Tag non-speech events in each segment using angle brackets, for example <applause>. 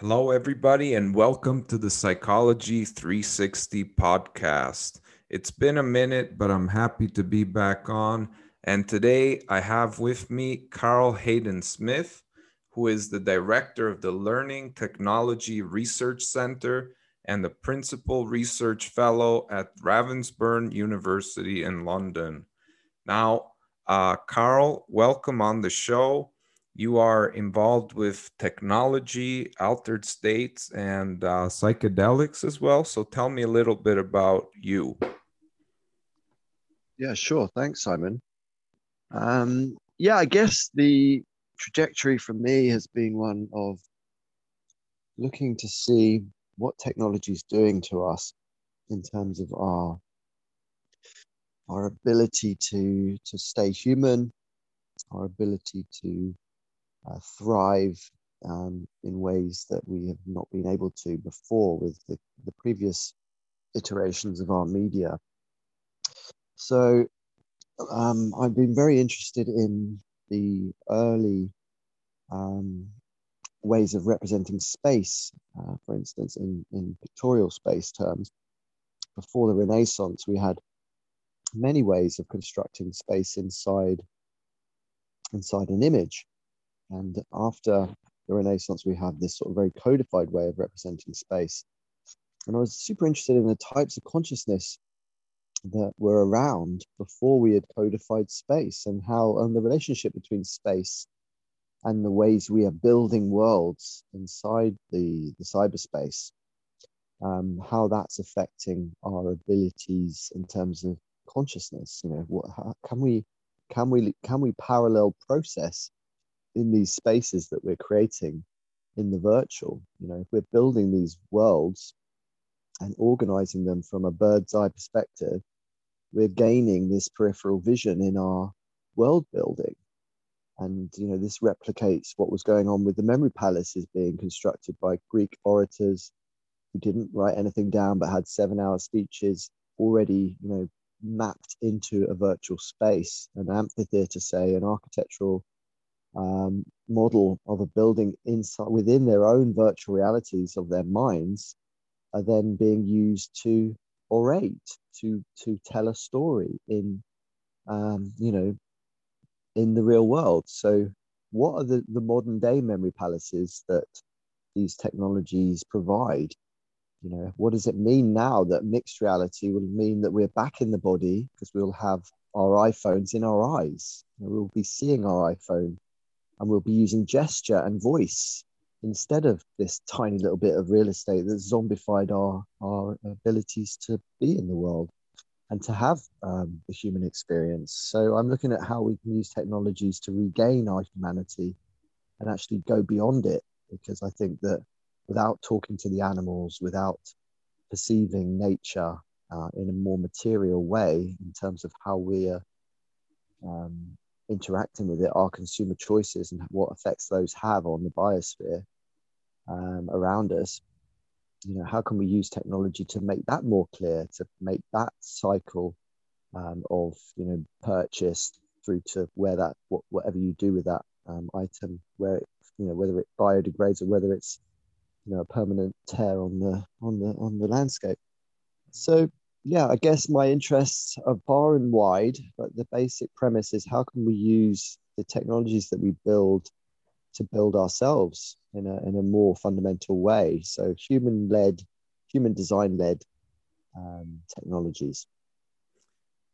Hello, everybody, and welcome to the Psychology 360 podcast. It's been a minute, but I'm happy to be back on. And today I have with me Carl Hayden Smith, who is the director of the Learning Technology Research Center and the principal research fellow at Ravensbourne University in London. Now, uh, Carl, welcome on the show you are involved with technology, altered states, and uh, psychedelics as well. So tell me a little bit about you. Yeah, sure. Thanks, Simon. Um, yeah, I guess the trajectory for me has been one of looking to see what technology is doing to us in terms of our our ability to to stay human, our ability to uh, thrive um, in ways that we have not been able to before with the, the previous iterations of our media. So um, I've been very interested in the early um, ways of representing space, uh, for instance, in, in pictorial space terms. Before the Renaissance, we had many ways of constructing space inside, inside an image. And after the Renaissance, we have this sort of very codified way of representing space. And I was super interested in the types of consciousness that were around before we had codified space and how and the relationship between space and the ways we are building worlds inside the, the cyberspace, um, how that's affecting our abilities in terms of consciousness. You know, what how, can we can we can we parallel process in these spaces that we're creating in the virtual. You know, if we're building these worlds and organizing them from a bird's eye perspective, we're gaining this peripheral vision in our world building. And you know, this replicates what was going on with the memory palaces being constructed by Greek orators who didn't write anything down but had seven-hour speeches already, you know, mapped into a virtual space, an amphitheater, say, an architectural um, model of a building inside within their own virtual realities of their minds are then being used to orate to to tell a story in um, you know in the real world. So what are the, the modern day memory palaces that these technologies provide? You know what does it mean now that mixed reality will mean that we're back in the body because we'll have our iphones in our eyes? We'll be seeing our iphone and we'll be using gesture and voice instead of this tiny little bit of real estate that's zombified our, our abilities to be in the world and to have um, the human experience. So I'm looking at how we can use technologies to regain our humanity and actually go beyond it, because I think that without talking to the animals, without perceiving nature uh, in a more material way in terms of how we're um, interacting with it are consumer choices and what effects those have on the biosphere um, around us. You know how can we use technology to make that more clear to make that cycle um, of you know purchase through to where that what, whatever you do with that um, item where it you know whether it biodegrades or whether it's you know a permanent tear on the on the on the landscape. So yeah, I guess my interests are far and wide, but the basic premise is how can we use the technologies that we build to build ourselves in a, in a more fundamental way? So, human led, human design led um, technologies.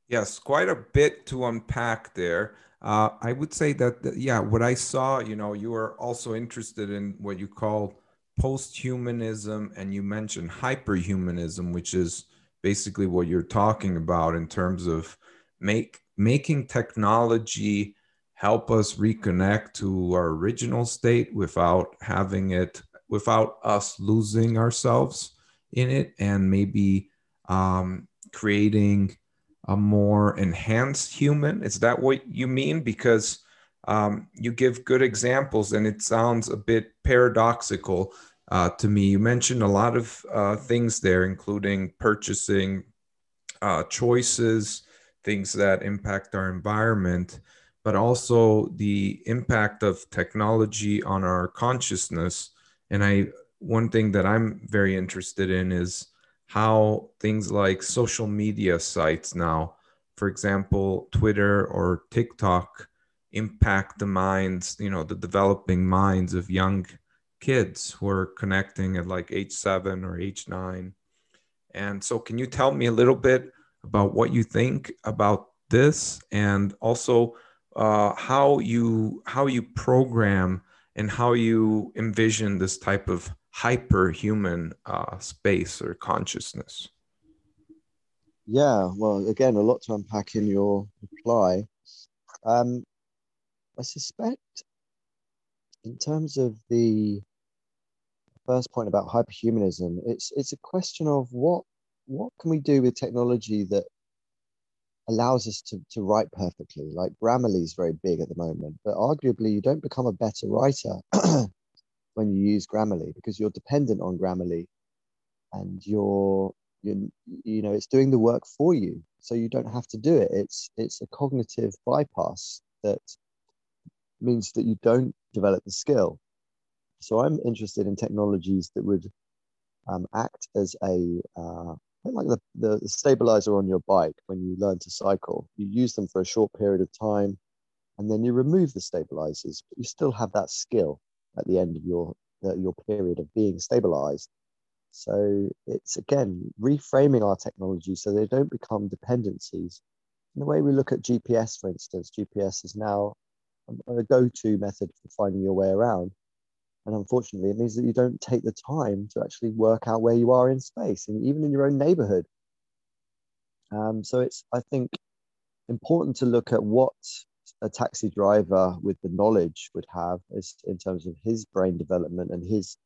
Yes, quite a bit to unpack there. Uh, I would say that, yeah, what I saw, you know, you are also interested in what you call post humanism, and you mentioned hyperhumanism, which is basically what you're talking about in terms of make making technology help us reconnect to our original state without having it without us losing ourselves in it and maybe um, creating a more enhanced human. Is that what you mean? Because um, you give good examples and it sounds a bit paradoxical uh, to me. You mentioned a lot of uh, things there, including purchasing uh, choices, things that impact our environment, but also the impact of technology on our consciousness. And I one thing that I'm very interested in is how things like social media sites now, for example, Twitter or TikTok, impact the minds, you know, the developing minds of young kids who are connecting at like age seven or age nine. And so, can you tell me a little bit about what you think about this, and also uh, how you how you program and how you envision this type of hyperhuman uh, space or consciousness? Yeah, well, again, a lot to unpack in your reply. Um, I suspect, in terms of the first point about hyperhumanism, it's it's a question of what what can we do with technology that allows us to, to write perfectly. Like Grammarly is very big at the moment, but arguably you don't become a better writer <clears throat> when you use Grammarly because you're dependent on Grammarly and you're you you know it's doing the work for you so you don't have to do it it's it's a cognitive bypass that means that you don't develop the skill so i'm interested in technologies that would um, act as a uh, like the, the, stabilizer on your bike when you learn to cycle you use them for a short period of time and then you remove the stabilizers but you still have that skill at the end of your uh, your period of being stabilized. So it's again reframing our technology so they don't become dependencies. In the way we look at GPS, for instance, GPS is now a go-to method for finding your way around. And unfortunately, it means that you don't take the time to actually work out where you are in space and even in your own neighborhood. Um, so it's, I think, important to look at what a taxi driver with the knowledge would have is in terms of his brain development and his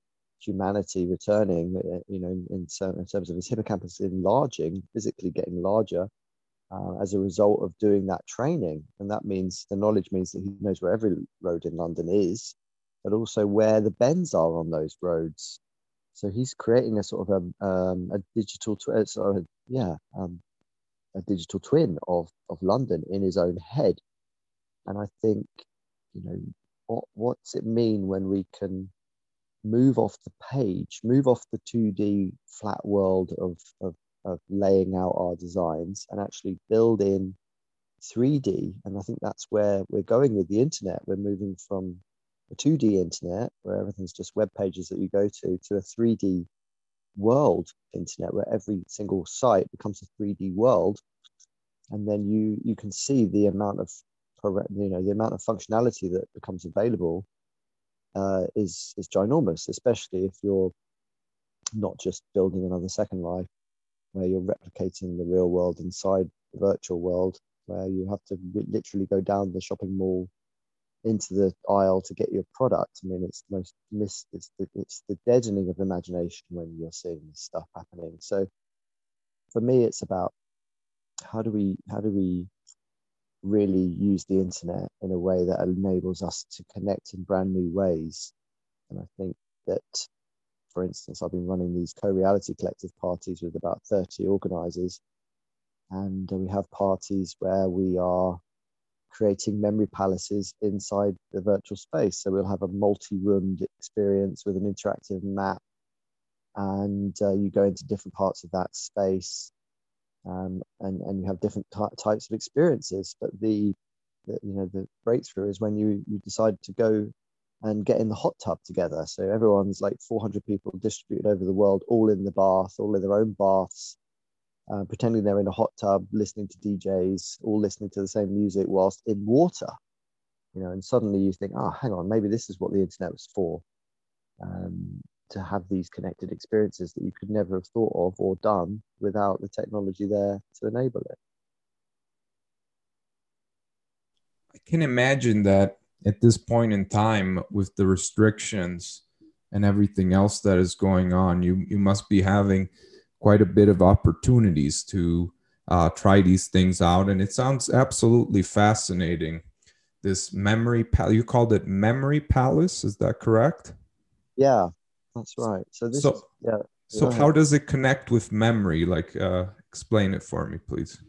humanity returning, uh, you know, in, in, in terms of his hippocampus enlarging, physically getting larger uh, as a result of doing that training. And that means the knowledge means that he knows where every road in London is, but also where the bends are on those roads. So he's creating a sort of a, um, a digital, tw- uh, sort of, yeah, um, a digital twin of, of London in his own head and I think, you know, what what's it mean when we can move off the page, move off the 2D flat world of, of, of laying out our designs and actually build in 3D. And I think that's where we're going with the internet. We're moving from a 2D internet where everything's just web pages that you go to to a 3D world internet where every single site becomes a 3D world. And then you you can see the amount of you know the amount of functionality that becomes available uh, is is ginormous, especially if you're not just building another second life where you're replicating the real world inside the virtual world, where you have to literally go down the shopping mall into the aisle to get your product. I mean, it's most. It's the, it's the deadening of imagination when you're seeing this stuff happening. So, for me, it's about how do we how do we really use the internet in a way that enables us to connect in brand new ways. And I think that, for instance, I've been running these co reality collective parties with about 30 organizers. And we have parties where we are creating memory palaces inside the virtual space. So we'll have a multi roomed experience with an interactive map. And uh, you go into different parts of that space um, and and you have different types of experiences. But the, the, you know the breakthrough is when you you decide to go and get in the hot tub together. So everyone's like 400 people distributed over the world, all in the bath, all in their own baths, uh, pretending they're in a hot tub, listening to DJs, all listening to the same music whilst in water. You know, and suddenly you think, oh, hang on, maybe this is what the internet was for. Um, to have these connected experiences that you could never have thought of or done without the technology there to enable it. I can imagine that at this point in time, with the restrictions and everything else that is going on, you you must be having quite a bit of opportunities to uh, try these things out, and it sounds absolutely fascinating. This memory palace, you called it memory palace, is that correct? Yeah, that's right. So this so, is, yeah. So how does it connect with memory? Like uh, explain it for me, please.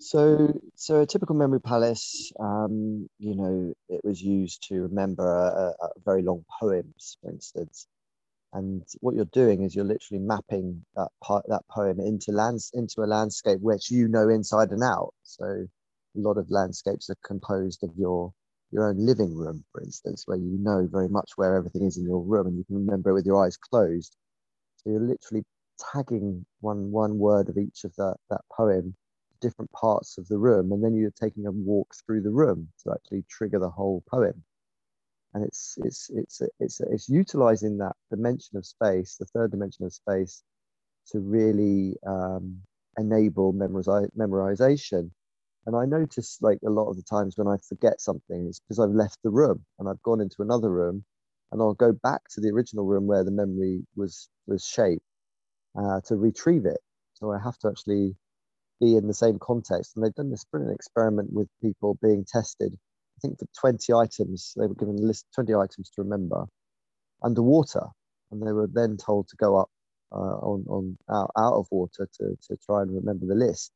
So, so a typical memory palace, um, you know, it was used to remember a, a very long poems, for instance. And what you're doing is you're literally mapping that part, that poem into lands into a landscape which you know inside and out. So a lot of landscapes are composed of your your own living room, for instance, where you know very much where everything is in your room and you can remember it with your eyes closed. So you're literally tagging one one word of each of that that poem different parts of the room and then you're taking a walk through the room to actually trigger the whole poem and it's it's it's it's it's utilizing that dimension of space, the third dimension of space, to really um, enable memorize, memorization. And I notice like a lot of the times when I forget something, it's because I've left the room and I've gone into another room, and I'll go back to the original room where the memory was was shaped uh, to retrieve it. So I have to actually be in the same context. And they've done this brilliant experiment with people being tested think for 20 items, they were given a list 20 items to remember underwater. And they were then told to go up uh, on, on out, out of water to, to try and remember the list.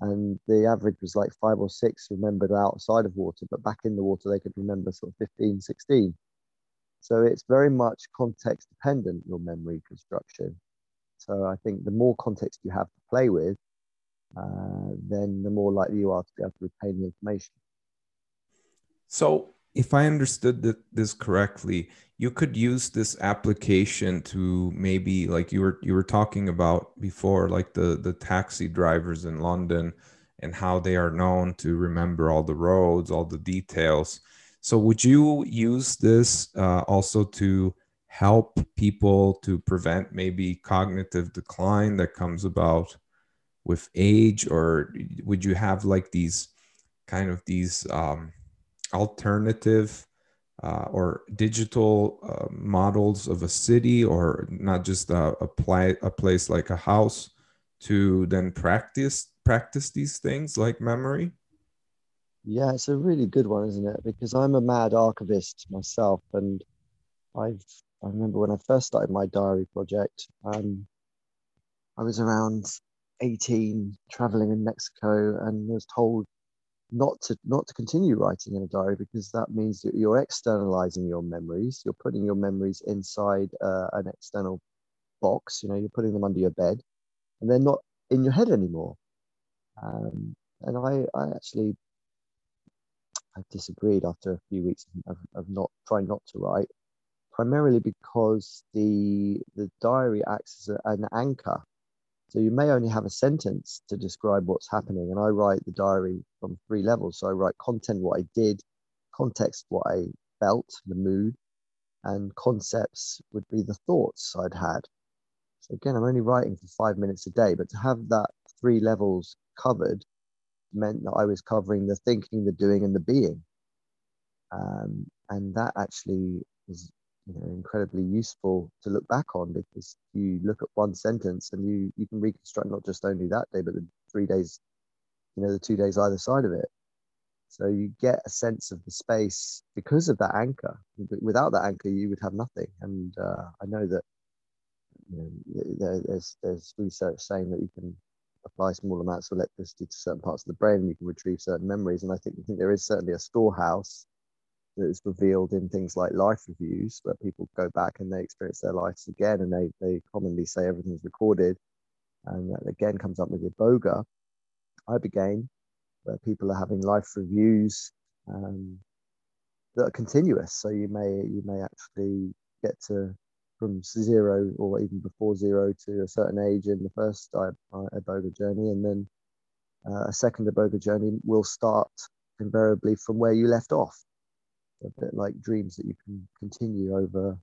And the average was like five or six remembered outside of water, but back in the water, they could remember sort of 15, 16. So it's very much context dependent, your memory construction. So I think the more context you have to play with, uh, then the more likely you are to be able to retain the information. So, if I understood this correctly, you could use this application to maybe like you were you were talking about before, like the the taxi drivers in London and how they are known to remember all the roads, all the details. So, would you use this uh, also to help people to prevent maybe cognitive decline that comes about with age, or would you have like these kind of these um, alternative uh, or digital uh, models of a city or not just a, a, a place like a house to then practice practice these things like memory? Yeah it's a really good one isn't it? Because i'm a mad archivist myself and i've i remember when i first started my diary project um, i was around 18 traveling in mexico and was told not to not to continue writing in a diary because that means that you're externalizing your memories. You're putting your memories inside uh, an external box you know you're putting them under your bed and they're not in your head anymore. Um, and i i actually I've disagreed after a few weeks of, of not trying not to write primarily because the the diary acts as a, an anchor so you may only have a sentence to describe what's happening. And I write the diary from three levels. So I write content, what I did, context, what I felt, the mood, and concepts would be the thoughts I'd had. So again, I'm only writing for five minutes a day, but to have that three levels covered meant that I was covering the thinking, the doing, and the being. Um, and that actually was you know incredibly useful to look back on because you look at one sentence and you you can reconstruct not just only that day but the three days you know the two days either side of it. So you get a sense of the space because of that anchor. Without that anchor you would have nothing. And uh, i know that you know there, there's there's research saying that you can apply small amounts of electricity to certain parts of the brain and you can retrieve certain memories. And i think i think there is certainly a storehouse that is revealed in things like life reviews, where people go back and they experience their lives again, and they they commonly say everything's recorded, and that again comes up with iboga, ibogaine, where people are having life reviews um, that are continuous. So you may you may actually get to from zero or even before zero to a certain age in the first iboga journey, and then uh, a second iboga journey will start invariably from where you left off a bit like dreams that you can continue over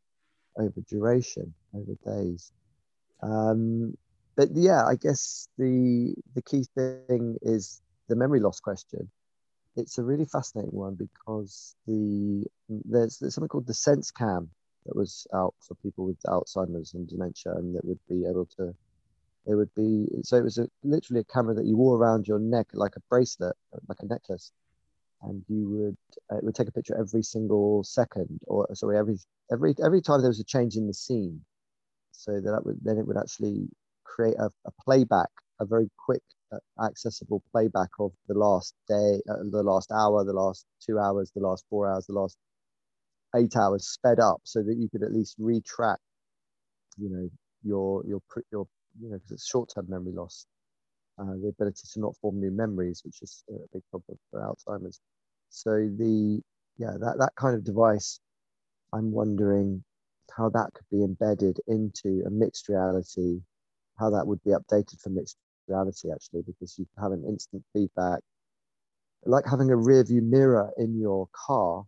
over duration, over days. Um, but yeah, I guess the the key thing is the memory loss question. It's a really fascinating one because the there's, there's something called the SenseCam that was out for people with Alzheimer's and dementia, and that would be able to. It would be so. It was a, literally a camera that you wore around your neck like a bracelet, like a necklace, and you would uh, it would take a picture every single second or sorry every every every time there was a change in the scene. So that, would then it would actually create a, a playback a very quick uh, accessible playback of the last day uh, the last hour the last two hours the last four hours the last eight hours sped up so that you could at least retrack you know your your your you know because it's short-term memory loss, uh, the ability to not form new memories, which is a big problem for Alzheimer's. So the yeah that that kind of device, I'm wondering how that could be embedded into a mixed reality, how that would be updated for mixed reality actually, because you have an instant feedback, like having a rear view mirror in your car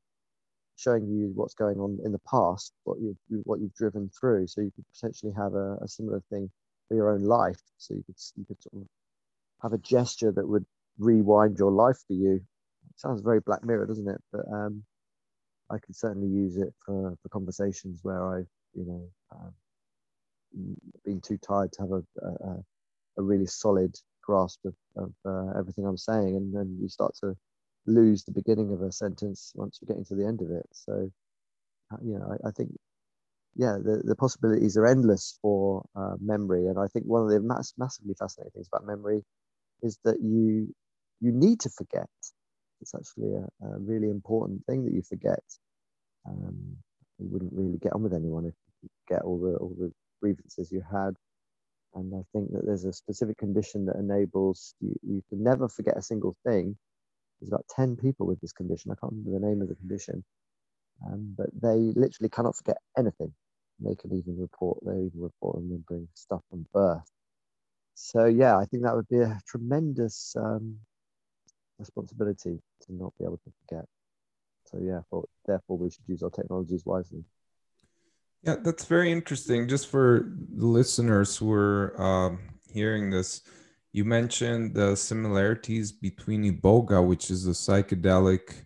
showing you what's going on in the past, what you what you've driven through. So you could potentially have a, a, similar thing for your own life. So you could you could sort of have a gesture that would rewind your life for you. It sounds very Black Mirror, doesn't it? But um, I could certainly use it for, for conversations where I've you know um, been too tired to have a, a, a really solid grasp of, of uh, everything I'm saying, and then you start to lose the beginning of a sentence once you're getting to the end of it. So, uh, you know, I, I think, yeah, the, the possibilities are endless for uh, memory. And I think one of the mass, massively fascinating things about memory is that you you need to forget. It's actually a, a really important thing that you forget. Um, you wouldn't really get on with anyone if you get all the all the grievances you had. And I think that there's a specific condition that enables you, you to never forget a single thing there's about 10 people with this condition. I can't remember the name of the condition, um, but they literally cannot forget anything. They can even report, they even report remembering stuff from birth. So, yeah, I think that would be a tremendous um, responsibility to not be able to forget. So, yeah, for, therefore, we should use our technologies wisely. Yeah, that's very interesting. Just for the listeners who are um, hearing this, you mentioned the similarities between iboga, which is a psychedelic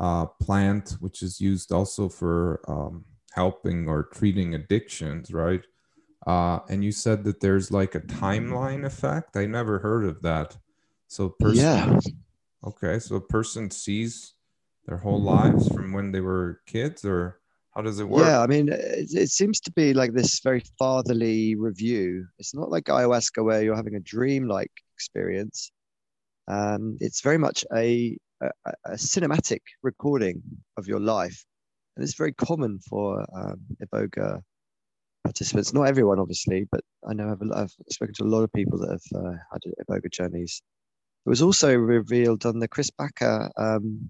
uh, plant, which is used also for um, helping or treating addictions, right? Uh, and you said that there's like a timeline effect. I never heard of that. So, person, yeah. Okay, so a person sees their whole lives from when they were kids, or how does it work? Yeah, I mean, it, it, seems to be like this very fatherly review. It's not like ayahuasca where you're having a dream-like experience. Um, it's very much a, a, a, cinematic recording of your life, and it's very common for um, iboga participants. Not everyone, obviously, but I know I've, I've spoken to a lot of people that have uh, had iboga journeys. It was also revealed on the Chris Bache um,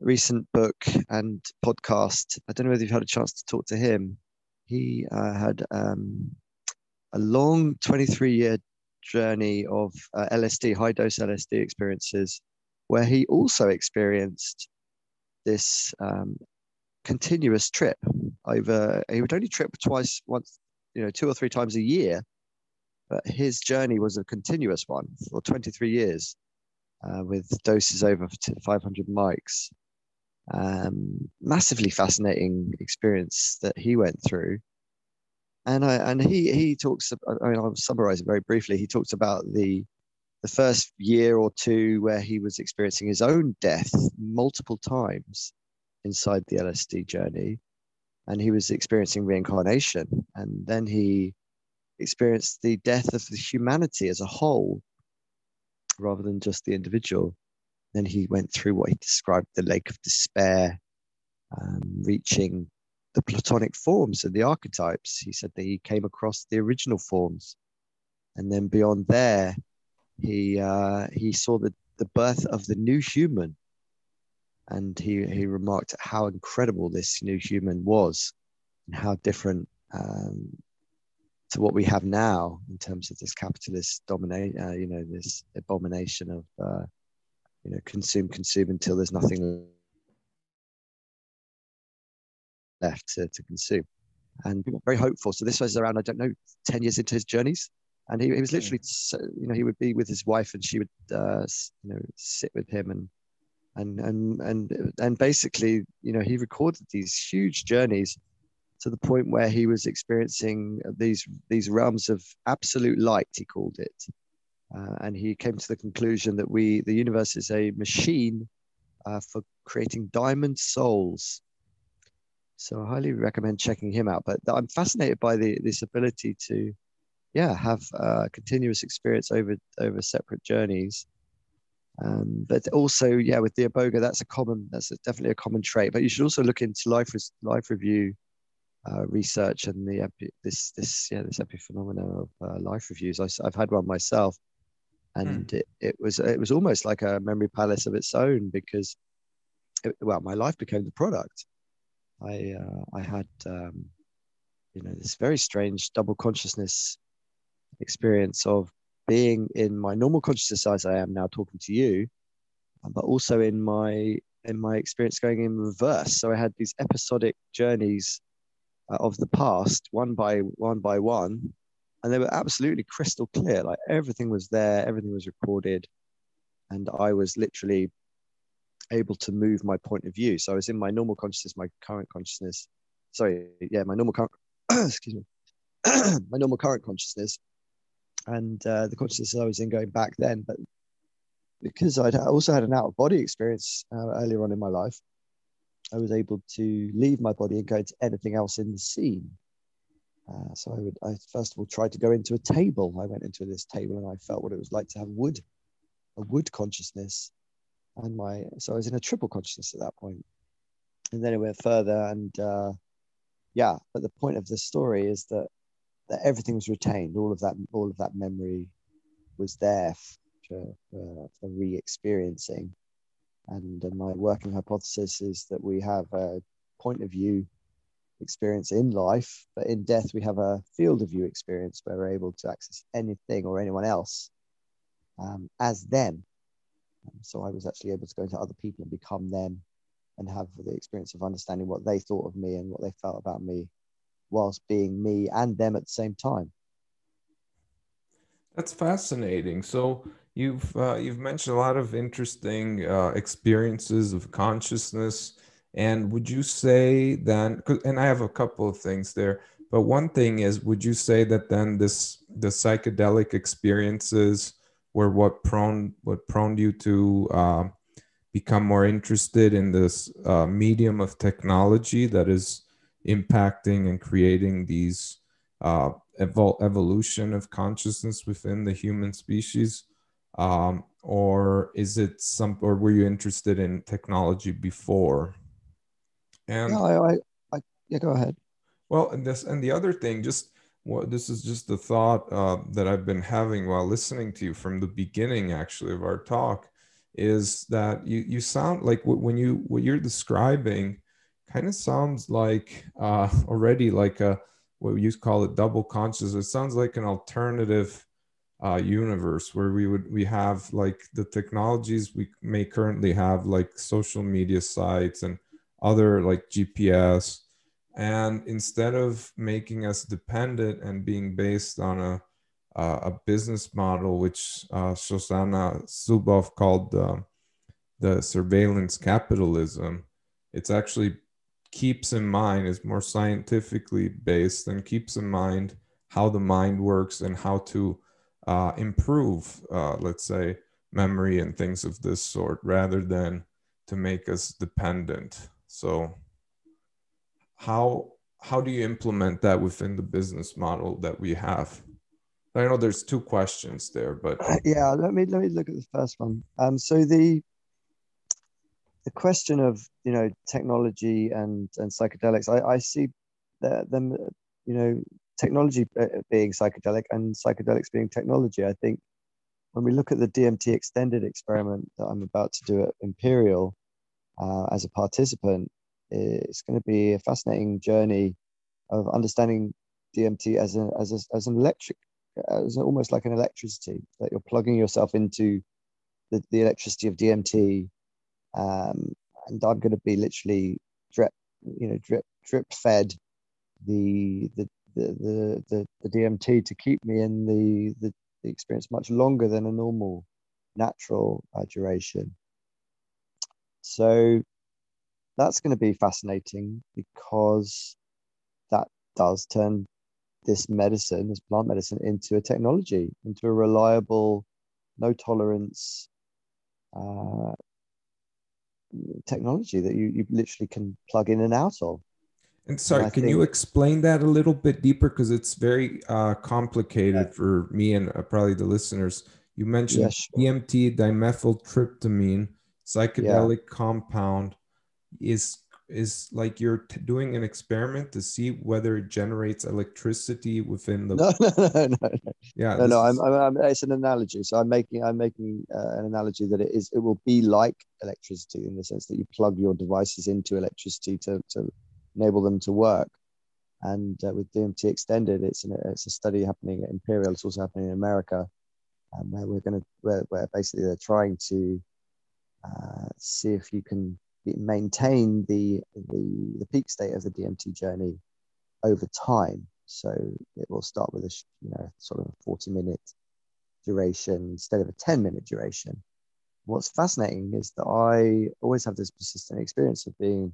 recent book and podcast. I don't know whether you've had a chance to talk to him. He uh, had um, a long 23 year journey of uh, LSD, high dose LSD experiences, where he also experienced this um, continuous trip over. He would only trip twice, once, you know, two or three times a year, but his journey was a continuous one for 23 years. Uh, with doses over 500 mics um, massively fascinating experience that he went through. And I, and he he talks. I mean, I'll summarize it very briefly. He talks about the the first year or two where he was experiencing his own death multiple times inside the LSD journey, and he was experiencing reincarnation, and then he experienced the death of the humanity as a whole, rather than just the individual. Then he went through what he described the lake of despair, um, reaching the Platonic forms and the archetypes. He said that he came across the original forms, and then beyond there, he uh, he saw the, the birth of the new human, and he he remarked how incredible this new human was, and how different um, to what we have now in terms of this capitalist dominate, uh, you know, this abomination of uh, you know consume consume until there's nothing left to, to consume. And very hopeful. So this was around i don't know 10 years into his journeys. And he, he was literally you know he would be with his wife and she would uh, you know sit with him and and and and and basically you know he recorded these huge journeys to the point where he was experiencing these these realms of absolute light he called it uh, and he came to the conclusion that we, the universe, is a machine uh, for creating diamond souls. So I highly recommend checking him out. But I'm fascinated by the this ability to, yeah, have uh, continuous experience over over separate journeys. Um, but also, yeah, with the iboga, that's a common, that's a, definitely a common trait. But you should also look into life life review uh, research and the epi- this this yeah this epiphenomena of uh, life reviews. I, have had one myself, and mm. it, it was it was almost like a memory palace of its own because, it, well, my life became the product. I uh, I had um, you know this very strange double consciousness experience of being in my normal consciousness as I am now talking to you, but also in my in my experience going in reverse. So I had these episodic journeys uh, of the past, one by one by one, and they were absolutely crystal clear. Like everything was there, everything was recorded, and I was literally able to move my point of view. So I was in my normal consciousness, my current consciousness. Sorry, yeah, my normal current. <coughs> excuse me, <coughs> my normal current consciousness, and uh, the consciousness I was in going back then. But because I'd also had an out of body experience uh, earlier on in my life, I was able to leave my body and go into anything else in the scene. Uh, so I would, I first of all tried to go into a table. I went into this table and I felt what it was like to have wood, a wood consciousness, and my so I was in a triple consciousness at that point. And then it went further, and uh, yeah. But the point of the story is that that everything was retained. All of that, all of that memory was there for, for, for re-experiencing. And uh, my working hypothesis is that we have a point of view experience in life, but in death, we have a field of view experience where we're able to access anything or anyone else um, as them. Um, so I was actually able to go into other people and become them and have the experience of understanding what they thought of me and what they felt about me whilst being me and them at the same time. That's fascinating. So you've uh, you've mentioned a lot of interesting uh, experiences of consciousness, and would you say then? And I have a couple of things there, but one thing is, would you say that then this the psychedelic experiences were what prone what prone you to uh, become more interested in this uh, medium of technology that is impacting and creating these uh, evol- evolution of consciousness within the human species? Um, or is it some or were you interested in technology before? And no, I, I, yeah go ahead. Well and this and the other thing just well, this is just the thought uh, that I've been having while listening to you from the beginning, actually, of our talk, is that you you sound like when you what you're describing, kind of sounds like uh, <laughs> already like a what to call it double conscious. It sounds like an alternative uh, universe where we would we have like the technologies we may currently have like social media sites and other like GPS and instead of making us dependent and being based on a uh, a business model which uh, Shoshana Zuboff called uh, the surveillance capitalism it's actually keeps in mind is more scientifically based and keeps in mind how the mind works and how to uh, improve, uh, let's say, memory and things of this sort, rather than to make us dependent. So, how how do you implement that within the business model that we have? I know there's two questions there, but yeah, let me let me look at the first one. Um, so the the question of you know technology and and psychedelics, I, I see the, them you know technology uh, being psychedelic and psychedelics being technology. I think when we look at the DMT extended experiment that I'm about to do at Imperial uh, as a participant, it's going to be a fascinating journey of understanding DMT as a, as a, as an electric, as almost like an electricity that you're plugging yourself into the, the electricity of DMT. Um, and I'm going to be literally drip, you know, drip, drip fed the, the, the, the, the, DMT to keep me in the, the, the experience much longer than a normal natural uh, duration. So that's going to be fascinating because that does turn this medicine, this plant medicine, into a technology, into a reliable, no tolerance uh, technology that you, you literally can plug in and out of. And sorry, and can think, you explain that a little bit deeper? Because it's very uh, complicated yeah. for me and uh, probably the listeners. You mentioned yeah, sure. DMT, dimethyltryptamine, psychedelic yeah. compound. Is is like you're t- doing an experiment to see whether it generates electricity within the. <laughs> No, no, no, no. no. Yeah. No, no. I'm, I'm, I'm, it's an analogy. So I'm making, I'm making uh, an analogy that it is, it will be like electricity in the sense that you plug your devices into electricity to, to enable them to work. And uh, with DMT extended, it's an, it's a study happening at Imperial. It's also happening in America, um, where we're going to, where, where basically they're trying to uh, see if you can maintain the, the the peak state of the DMT journey over time. So it will start with a you know sort of a 40 minute duration instead of a 10 minute duration. What's fascinating is that I always have this persistent experience of being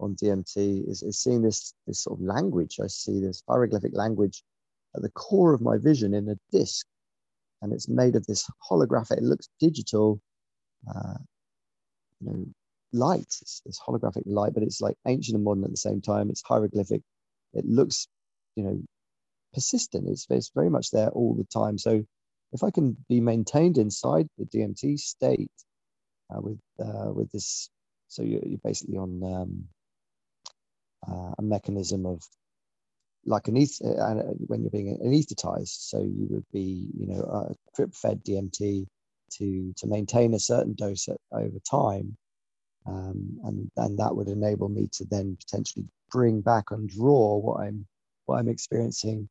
on DMT is, is seeing this this sort of language. I see this hieroglyphic language at the core of my vision in a disc, and it's made of this holographic. It looks digital, uh, you know, light. It's this holographic light, but it's like ancient and modern at the same time. It's hieroglyphic. It looks, you know, persistent. It's, it's very much there all the time. So if I can be maintained inside the DMT state uh, with uh, with this, so you're, you're basically on um, uh, a mechanism of like an eth- uh, when you're being anesthetized. So you would be, you know, uh, drip fed DMT to to maintain a certain dose at, over time, um, and and that would enable me to then potentially bring back and draw what I'm what I'm experiencing,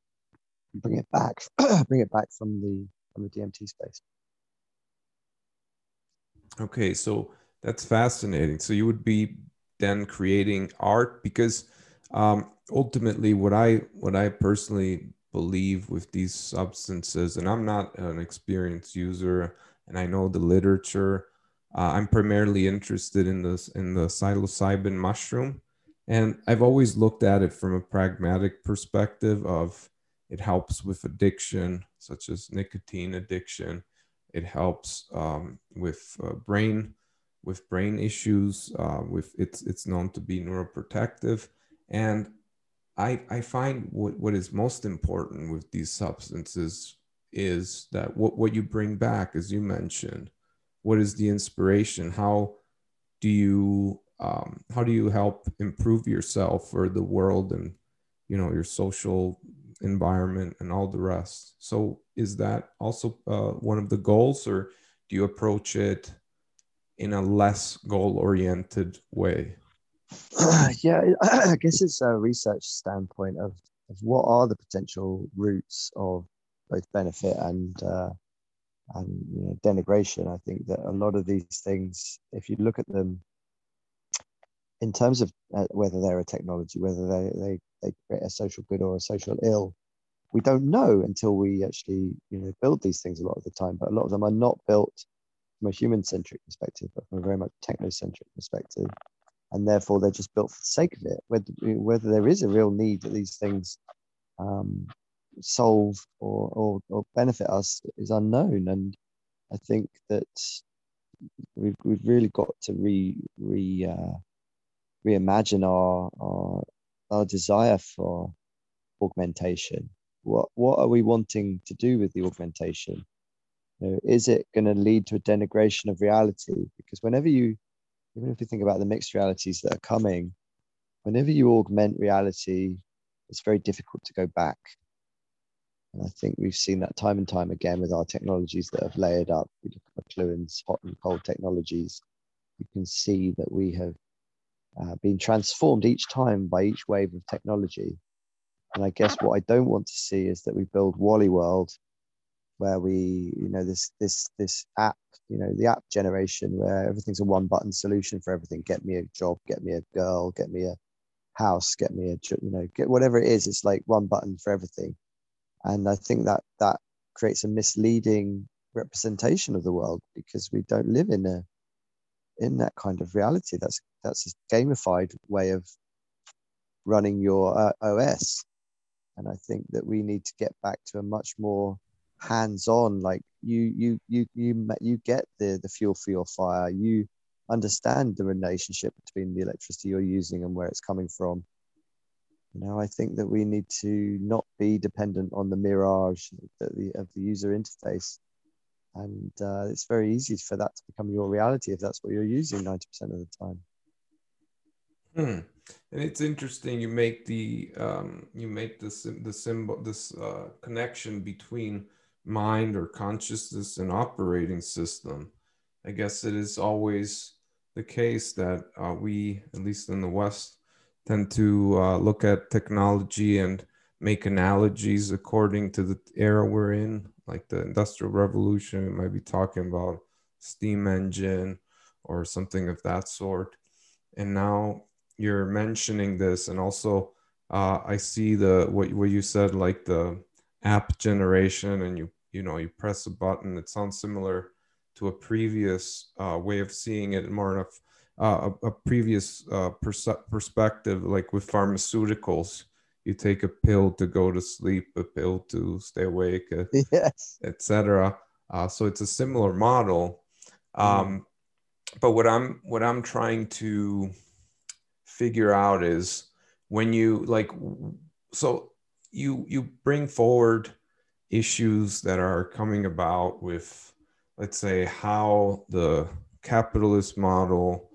bring it back, <clears throat> bring it back from the from the DMT space. Okay, so that's fascinating. So you would be then creating art because um, ultimately, what I what I personally believe with these substances, and I'm not an experienced user, and I know the literature. Uh, I'm primarily interested in this in the psilocybin mushroom, and I've always looked at it from a pragmatic perspective of it helps with addiction, such as nicotine addiction. It helps um, with uh, brain with brain issues. Uh, with it's it's known to be neuroprotective, and I I find what what is most important with these substances is that what what you bring back, as you mentioned, what is the inspiration? How do you um, how do you help improve yourself or the world and you know your social environment and all the rest so is that also uh, one of the goals or do you approach it in a less goal oriented way <clears throat> yeah, <clears throat> I guess it's a research standpoint of, of what are the potential routes of both benefit and uh, and you know denigration. I think that a lot of these things, if you look at them in terms of uh, whether they're a technology, whether they, they they create a social good or a social ill, we don't know until we actually you know build these things a lot of the time. But a lot of them are not built from a human centric perspective, but from a very much technocentric perspective and therefore they're just built for the sake of it. Whether whether there is a real need that these things um, solve or, or or benefit us is unknown, and I think that we've we've really got to re re uh, reimagine our our our desire for augmentation. What what are we wanting to do with the augmentation? You know, is it going to lead to a denigration of reality? Because whenever you even if you think about the mixed realities that are coming, whenever you augment reality, it's very difficult to go back. And I think we've seen that time and time again with our technologies that have layered up. We look at McLuhan's hot and cold technologies. You can see that we have uh, been transformed each time by each wave of technology. And I guess what I don't want to see is that we build Wally World where we you know this this this app you know the app generation where everything's a one button solution for everything get me a job get me a girl get me a house get me a you know get whatever it is it's like one button for everything and i think that that creates a misleading representation of the world because we don't live in a in that kind of reality. That's that's a gamified way of running your uh, os and i think that we need to get back to a much more hands-on like you you you you you get the the fuel for your fire. You understand the relationship between the electricity you're using and where it's coming from you know i think that we need to not be dependent on the mirage of the, of the user interface and uh, it's very easy for that to become your reality if that's what you're using 90% of the time Hmm. And it's interesting you make the um, you make this the symbol this uh, connection between mind or consciousness and operating system. I guess it is always the case that uh, we, at least in the West, tend to uh, look at technology and make analogies according to the era we're in, like the Industrial Revolution. It might be talking about steam engine or something of that sort. And now you're mentioning this, and also uh, I see the what what you said, like the app generation, and you you know you press a button. It sounds similar to a previous uh, way of seeing it, more of uh, a, a, previous uh, pers- perspective, like with pharmaceuticals. You take a pill to go to sleep, a pill to stay awake, uh, <laughs> yes. etc. Uh, so it's a similar model. Mm. Um. But what I'm what I'm trying to figure out is when you like so you you bring forward issues that are coming about with let's say how the capitalist model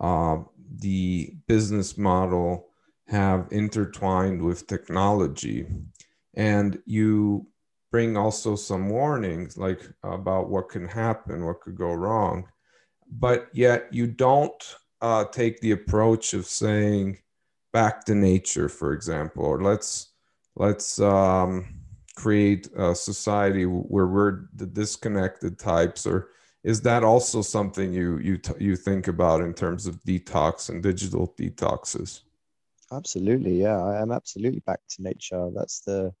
uh, the business model have intertwined with technology. And you bring also some warnings like about what can happen what could go wrong. But yet you don't uh, take the approach of saying back to nature, for example, or let's let's um, create a society where we're the disconnected types, or is that also something you you you think about in terms of detox and digital detoxes? Absolutely, yeah, I am absolutely back to nature. That's the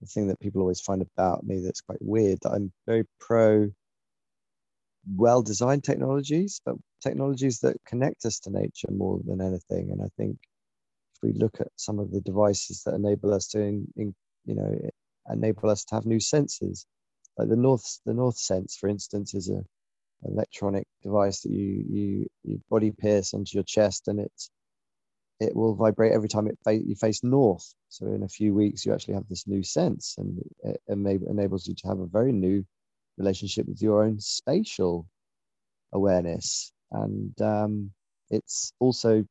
the thing that people always find about me that's quite weird. That I'm very pro well designed technologies, but technologies that connect us to nature more than anything. And I think if we look at some of the devices that enable us to, in, in, you know, enable us to have new senses, like the North, the North Sense, for instance, is a electronic device that you you you body pierce onto your chest, and it's it will vibrate every time it fa- you face north. So in a few weeks, you actually have this new sense, and it, it enables you to have a very new relationship with your own spatial awareness and um, it's also you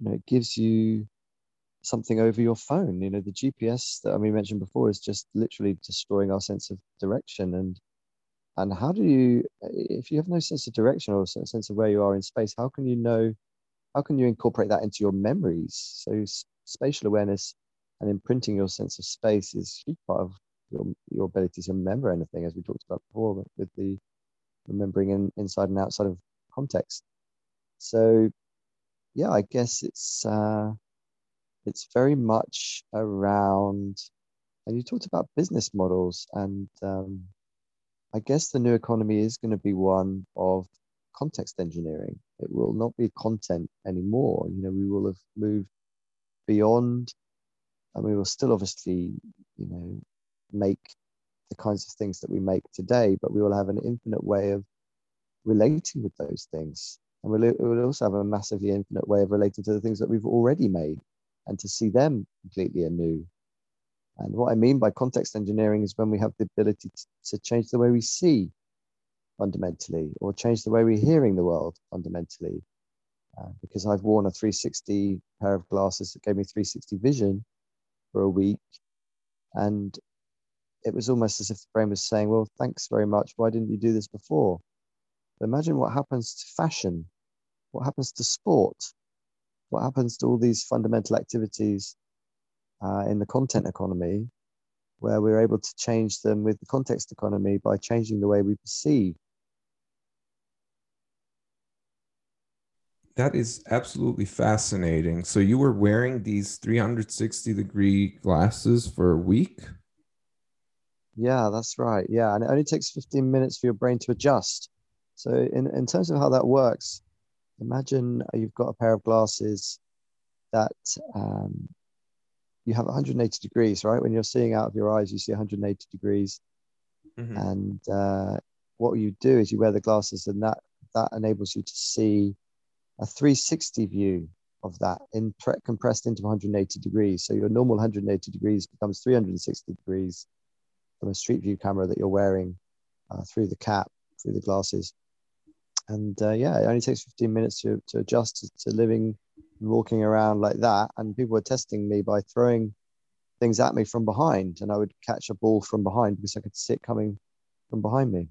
know it gives you something over your phone you know the gps that we mentioned before is just literally destroying our sense of direction and and how do you if you have no sense of direction or sense of where you are in space how can you know how can you incorporate that into your memories so spatial awareness and imprinting your sense of space is a huge part of your, your ability to remember anything, as we talked about before, with the remembering in, inside and outside of context. So, yeah, I guess it's uh, it's very much around. And you talked about business models, and um, I guess the new economy is going to be one of context engineering. It will not be content anymore. You know, we will have moved beyond, and we will still obviously, you know, make the kinds of things that we make today, but we will have an infinite way of relating with those things. And we'll, we'll also have a massively infinite way of relating to the things that we've already made and to see them completely anew. And what I mean by context engineering is when we have the ability to, to change the way we see fundamentally or change the way we're hearing the world fundamentally. Uh, because I've worn a 360 pair of glasses that gave me 360 vision for a week. And it was almost as if the brain was saying, Well, thanks very much. Why didn't you do this before? But imagine what happens to fashion, what happens to sport, what happens to all these fundamental activities uh, in the content economy, where we're able to change them with the context economy by changing the way we perceive. That is absolutely fascinating. So you were wearing these 360 degree glasses for a week? Yeah, that's right. Yeah, and it only takes 15 minutes for your brain to adjust. So, in, in terms of how that works, imagine you've got a pair of glasses that um, you have 180 degrees, right? When you're seeing out of your eyes, you see 180 degrees. Mm-hmm. And uh, what you do is you wear the glasses, and that that enables you to see a 360 view of that in pre- compressed into 180 degrees. So your normal 180 degrees becomes 360 degrees from a street view camera that you're wearing uh, through the cap, through the glasses. And uh, yeah, it only takes 15 minutes to, to adjust to, to living and walking around like that. And people were testing me by throwing things at me from behind, and I would catch a ball from behind because I could see it coming from behind me.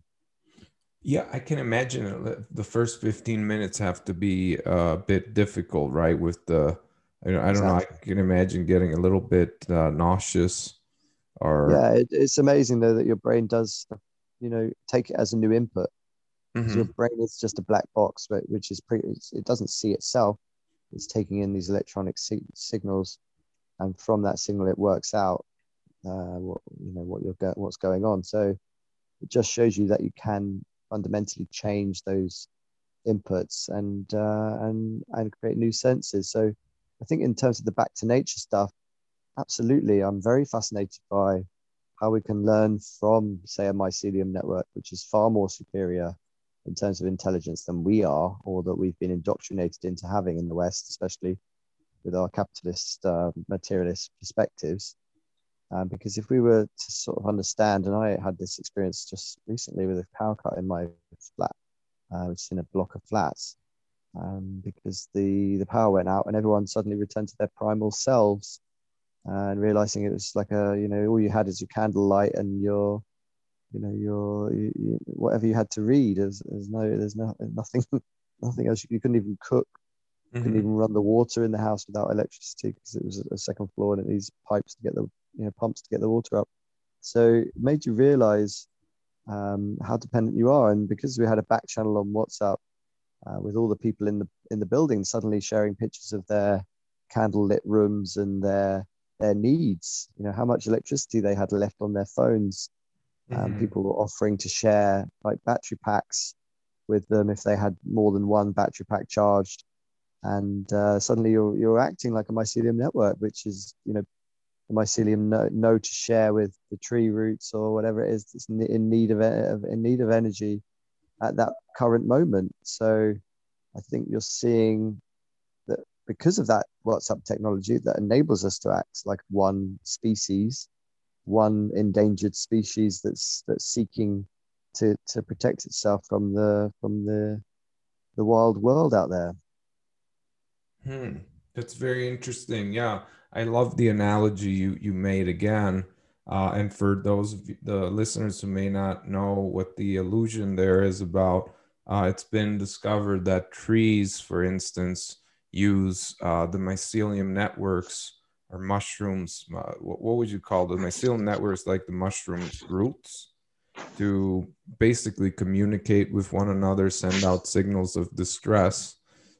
Yeah, I can imagine the first 15 minutes have to be a bit difficult, right? With the, I don't exactly. know, I can imagine getting a little bit uh, nauseous or. Yeah, it, it's amazing though that your brain does, you know, take it as a new input. Mm-hmm. Your brain is just a black box, but which is pretty, it doesn't see itself. It's taking in these electronic sig- signals, and from that signal, it works out uh, what you know what you're go- what's going on. So it just shows you that you can fundamentally change those inputs and uh, and and create new senses. So I think in terms of the back to nature stuff, absolutely, I'm very fascinated by how we can learn from, say, a mycelium network, which is far more superior in terms of intelligence than we are, or that we've been indoctrinated into having in the West, especially with our capitalist, uh, materialist perspectives. Um, because if we were to sort of understand, and I had this experience just recently with a power cut in my flat, uh, which is in a block of flats, um, because the the power went out and everyone suddenly returned to their primal selves, and realizing it was like a you know all you had is your candlelight and your you know your you, you, whatever you had to read. There's, there's no there's no nothing <laughs> nothing else. You couldn't even cook mm-hmm. couldn't even run the water in the house without electricity because it was a second floor and it needs pipes to get the you know pumps to get the water up. So it made you realize um, how dependent you are. And because we had a back channel on WhatsApp uh, with all the people in the in the building suddenly sharing pictures of their candlelit rooms and their their needs, you know, how much electricity they had left on their phones. Um, mm-hmm. People were offering to share like battery packs with them if they had more than one battery pack charged and uh, suddenly you're you're acting like a mycelium network, which is you know the mycelium know, know to share with the tree roots or whatever it is that's in need of, of in need of energy at that current moment. So I think you're seeing that because of that WhatsApp technology that enables us to act like one species, one endangered species that's that's seeking to to protect itself from the from the the wild world out there. Hmm. That's very interesting. Yeah, I love the analogy you you made again. Uh, and for those of the listeners who may not know what the illusion there is about, uh, it's been discovered that trees, for instance, use uh, the mycelium networks or mushrooms. Uh, what, would you call the mycelium networks, like the mushrooms' roots, to basically communicate with one another, send out signals of distress.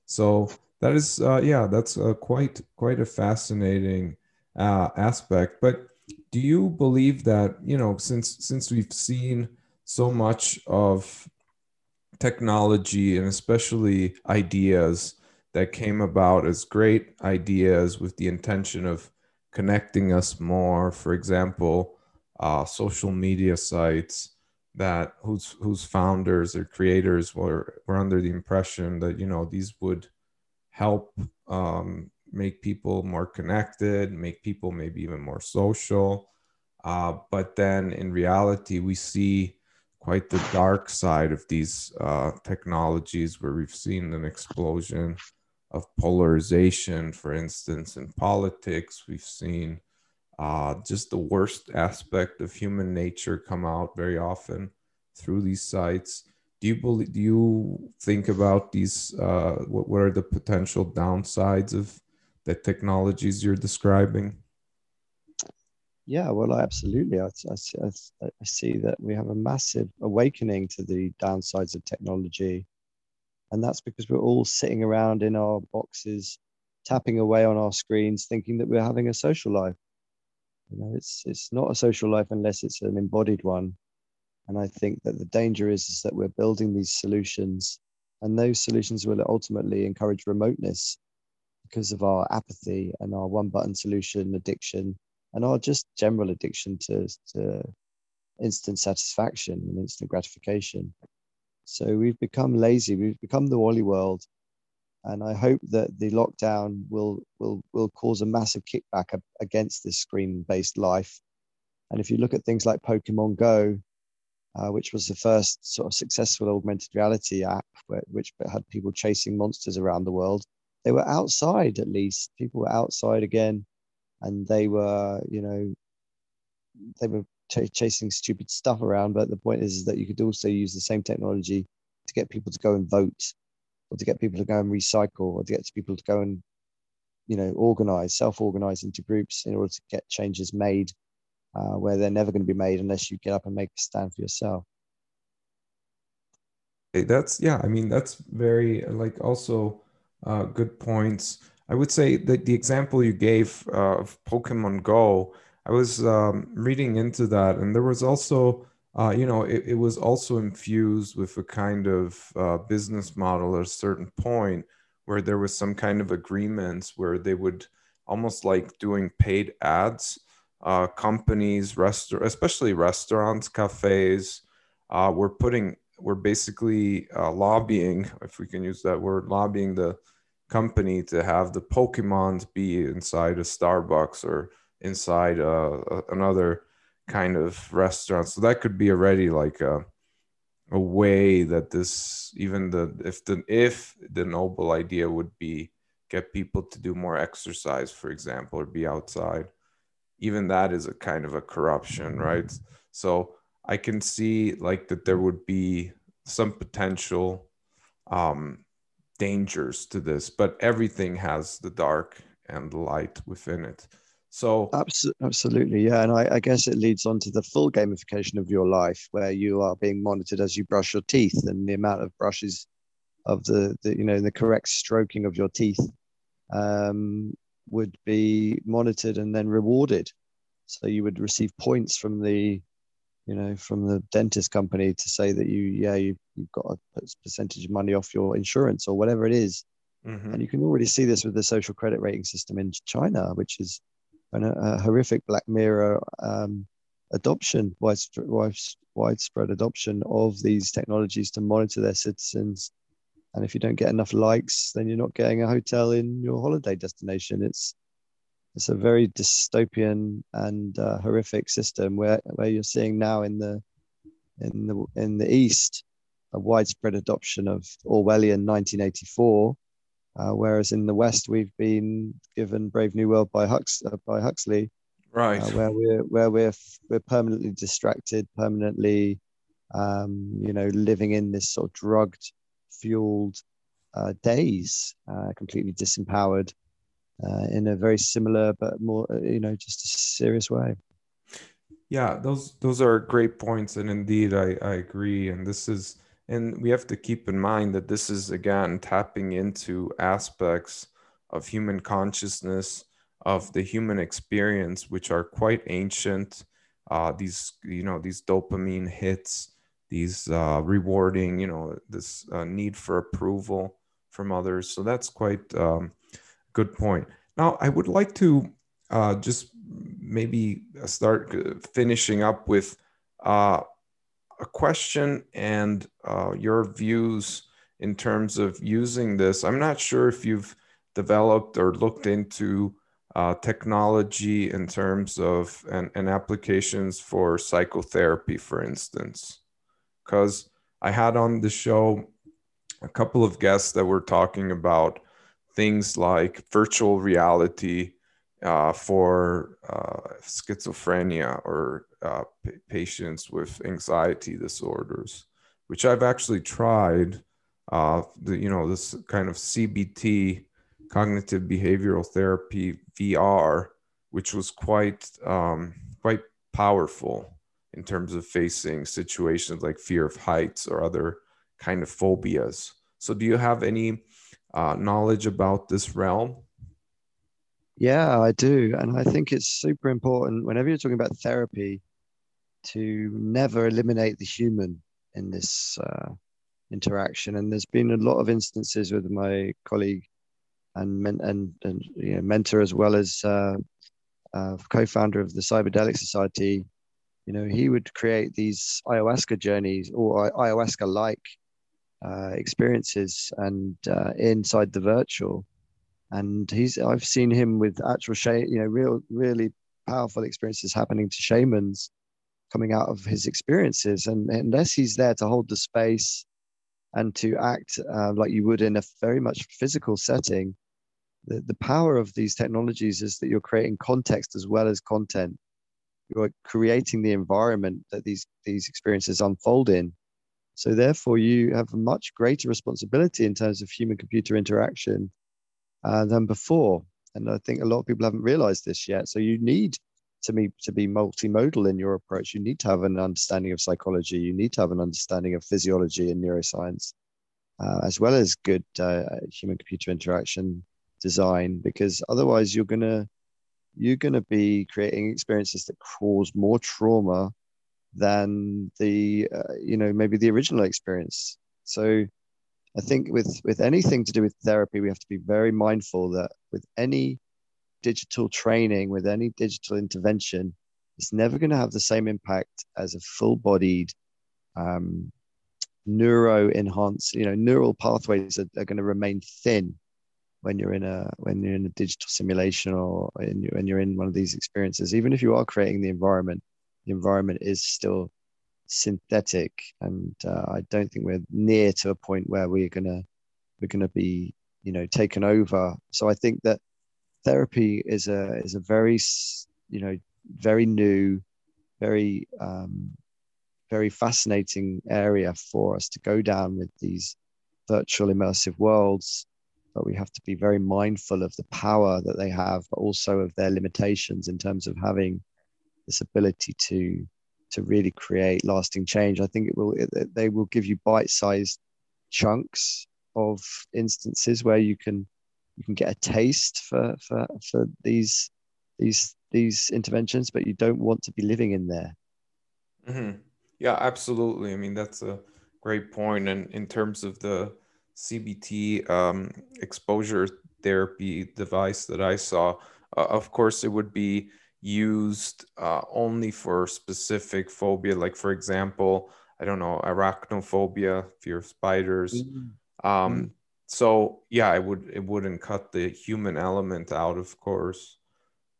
So that is uh, yeah that's uh, quite quite a fascinating uh, aspect but do you believe that you know since since we've seen so much of technology and especially ideas that came about as great ideas with the intention of connecting us more for example uh, social media sites that whose whose founders or creators were were under the impression that you know these would help um, make people more connected, make people maybe even more social. Uh, but then in reality, we see quite the dark side of these uh, technologies where we've seen an explosion of polarization, for instance, in politics. We've seen uh, just the worst aspect of human nature come out very often through these sites. Do you believe do you think about these uh, what, what are the potential downsides of the technologies you're describing? Yeah well absolutely. I, I, I see that we have a massive awakening to the downsides of technology and that's because we're all sitting around in our boxes tapping away on our screens thinking that we're having a social life you know it's it's not a social life unless it's an embodied one and I think that the danger is, is that we're building these solutions, and those solutions will ultimately encourage remoteness because of our apathy and our one button solution addiction and our just general addiction to, to instant satisfaction and instant gratification. So we've become lazy, we've become the WALL-E world. And I hope that the lockdown will, will, will cause a massive kickback against this screen based life. And if you look at things like Pokemon Go, uh, which was the first sort of successful augmented reality app, where, which had people chasing monsters around the world. They were outside, at least. People were outside again, and they were, you know, they were ch- chasing stupid stuff around. But the point is, is that you could also use the same technology to get people to go and vote, or to get people to go and recycle, or to get people to go and, you know, organize, self-organize into groups in order to get changes made uh, where they're never going to be made unless you get up and make a stand for yourself. That's yeah. I mean, that's very like also uh, good points. I would say that the example you gave uh, of Pokemon Go, I was um, reading into that, and there was also, uh, you know, it, it, was also infused with a kind of uh, business model at a certain point where there was some kind of agreements where they would almost like doing paid ads uh, companies, restaurant, especially restaurants, cafes, uh, we're putting, we're basically uh, lobbying, if we can use that word, lobbying the company to have the Pokemons be inside a Starbucks or inside uh, another kind of restaurant. So that could be already like a, a way that this, even the if the if the noble idea would be get people to do more exercise, for example, or be outside even that is a kind of a corruption, right? So I can see like that there would be some potential um, dangers to this, but everything has the dark and light within it. So absolutely, yeah, and I, I, guess it leads on to the full gamification of your life, where you are being monitored as you brush your teeth, and the amount of brushes of the, the you know the correct stroking of your teeth um, would be monitored and then rewarded. So you would receive points from the, you know, from the dentist company to say that you, yeah, you, you've got a percentage of money off your insurance or whatever it is. Mm-hmm. And you can already see this with the social credit rating system in China, which is an, a horrific Black Mirror um, adoption, widespread, widespread adoption of these technologies to monitor their citizens. And if you don't get enough likes then you're not getting a hotel in your holiday destination. It's it's a very dystopian and uh, horrific system where where you're seeing now in the in the in the east a widespread adoption of Orwellian 1984 uh, whereas in the west we've been given Brave New World by Hux uh, by Huxley right uh, where we're where we're we're permanently distracted permanently um, you know living in this sort of drugged fueled uh, days, uh, completely disempowered uh, in a very similar but more, you know, just a serious way. Yeah, those those are great points, and indeed, I, I agree. And this is, and we have to keep in mind that this is again tapping into aspects of human consciousness, of the human experience, which are quite ancient. Uh, these, you know, these dopamine hits, these uh, rewarding, you know, this uh, need for approval from others. So that's quite um, good point. Now, I would like to uh, just maybe start uh, finishing up with uh, a question and uh, your views in terms of using this. I'm not sure if you've developed or looked into uh, technology in terms of and, and applications for psychotherapy, for instance because I had on the show a couple of guests that were talking about things like virtual reality uh, for uh, schizophrenia or uh, p- patients with anxiety disorders, which I've actually tried. Uh, the, you know, this kind of CBT, cognitive behavioral therapy VR, which was quite um, quite powerful in terms of facing situations like fear of heights or other kind of phobias. So, do you have any uh, knowledge about this realm? Yeah, I do. And I think it's super important whenever you're talking about therapy to never eliminate the human in this uh, interaction. And there's been a lot of instances with my colleague and men- and, and you know, mentor as well as uh, uh, co-founder of the Cyberdelic Society, you know, he would create these ayahuasca journeys or ayahuasca like uh, experiences and uh, inside the virtual. And he's, I've seen him with actual, sh- you know, real, really powerful experiences happening to shamans coming out of his experiences. And unless he's there to hold the space and to act uh, like you would in a very much physical setting, the, the power of these technologies is that you're creating context as well as content. You're creating the environment that these, these experiences unfold in. So therefore, you have a much greater responsibility in terms of human computer interaction uh, than before. And I think a lot of people haven't realized this yet. So you need to be to be multimodal in your approach. You need to have an understanding of psychology. You need to have an understanding of physiology and neuroscience, uh, as well as good uh, human computer interaction design. Because otherwise, you're gonna you're gonna be creating experiences that cause more trauma than the uh, you know maybe the original experience. So I think with with anything to do with therapy, we have to be very mindful that with any digital training, with any digital intervention, it's never going to have the same impact as a full-bodied um, neuro enhanced. You know, neural pathways are, are going to remain thin when you're in a when you're in a digital simulation or in, when you're in one of these experiences. Even if you are creating the environment, the environment is still synthetic, and uh, I don't think we're near to a point where we're gonna we're gonna be you know taken over. So I think that therapy is a is a very you know very new, very um, very fascinating area for us to go down with these virtual immersive worlds but we have to be very mindful of the power that they have but also of their limitations in terms of having this ability to to really create lasting change. I think it will it, they will give you bite-sized chunks of instances where you can you can get a taste for for for these these these interventions, but you don't want to be living in there. Mm-hmm. Yeah, absolutely. I mean, that's a great point. And in terms of the CBT um, exposure therapy device that I saw, uh, of course, it would be used uh, only for specific phobia, like for example, I don't know, arachnophobia, fear of spiders. Mm-hmm. Um, mm-hmm. So yeah, it would it wouldn't cut the human element out, of course.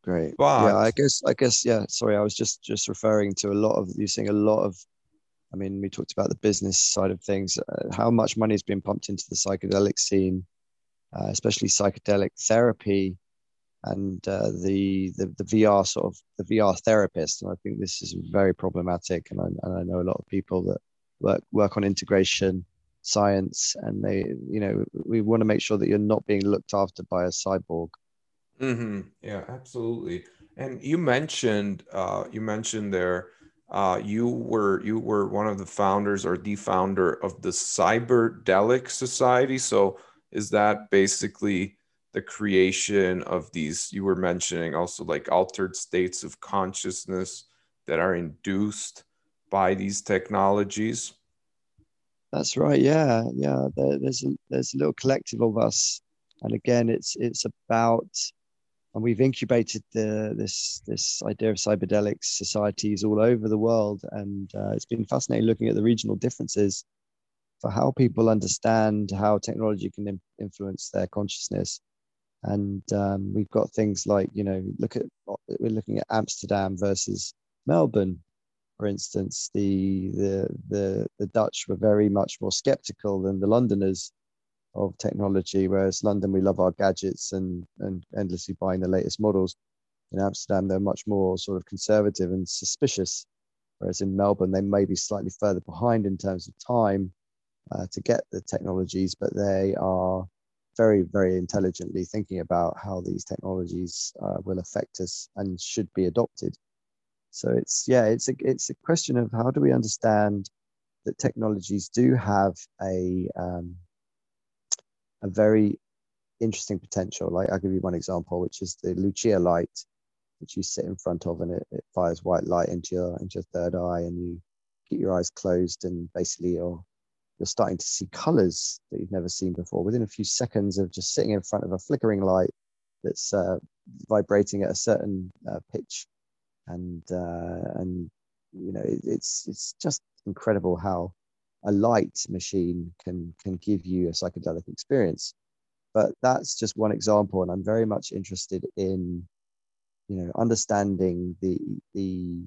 Great. But yeah, I guess I guess yeah. Sorry, I was just just referring to a lot of using a lot of. I mean, we talked about the business side of things. Uh, how much money has been pumped into the psychedelic scene, uh, especially psychedelic therapy and uh, the, the the VR sort of the VR therapist. And I think this is very problematic. And I, and I know a lot of people that work work on integration science, and they you know we want to make sure that you're not being looked after by a cyborg. Mm-hmm. Yeah, absolutely. And you mentioned uh, you mentioned there. Uh, you were you were one of the founders or the founder of the Cyberdelic Society. So is that basically the creation of these you were mentioning also like altered states of consciousness that are induced by these technologies? That's right yeah yeah there, there's a there's a little collective of us and again it's it's about and we've incubated the, this this idea of cyberdelic societies all over the world and uh, it's been fascinating looking at the regional differences for how people understand how technology can Im- influence their consciousness and um, we've got things like you know look at we're looking at amsterdam versus melbourne for instance. The the the, the dutch were very much more skeptical than the londoners of technology whereas london we love our gadgets and and endlessly buying the latest models. In amsterdam they're much more sort of conservative and suspicious whereas in melbourne they may be slightly further behind in terms of time uh, to get the technologies but they are very, very intelligently thinking about how these technologies uh, will affect us and should be adopted. So it's yeah, it's a it's a question of how do we understand that technologies do have a um, a very interesting potential. Like I'll give you one example, which is the Lucia light, which you sit in front of and it, it fires white light into your into your third eye, and you keep your eyes closed, and basically you're you're starting to see colors that you've never seen before. Within a few seconds of just sitting in front of a flickering light that's uh, vibrating at a certain uh, pitch. And uh, and you know it, it's it's just incredible how a light machine can can give you a psychedelic experience. But that's just one example and i'm very much interested in you know understanding the the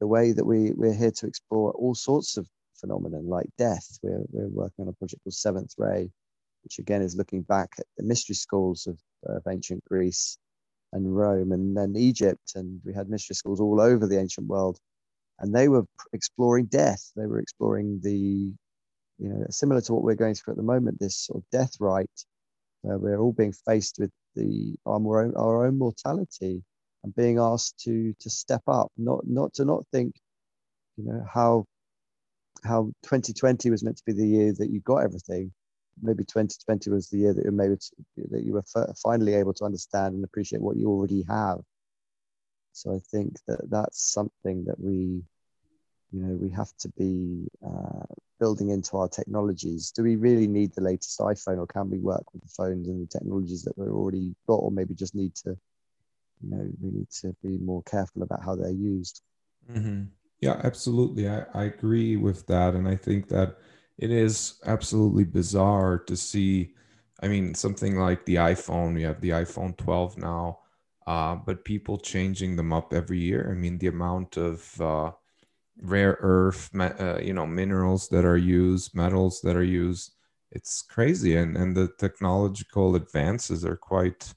the way that we we're here to explore all sorts of phenomenon like death. We're we're working on a project called Seventh Ray, which again is looking back at the mystery schools of, of ancient Greece and Rome and then Egypt, and we had mystery schools all over the ancient world, and they were exploring death. They were exploring the, you know, similar to what we're going through at the moment, this sort of death rite, where we're all being faced with the our own, our own mortality and being asked to to step up, not not to not think, you know, how how 2020 was meant to be the year that you got everything. Maybe 2020 was the year that you maybe that you were finally able to understand and appreciate what you already have. So I think that that's something that we, you know, we have to be uh, building into our technologies. Do we really need the latest iPhone, or can we work with the phones and the technologies that we've already got, or maybe just need to you know we need to be more careful about how they're used mm-hmm. Yeah absolutely I, I agree with that and i think that it is absolutely bizarre to see i mean something like the iphone we have the iphone 12 now uh, but people changing them up every year i mean the amount of uh, rare earth uh, you know minerals that are used metals that are used it's crazy and and the technological advances are quite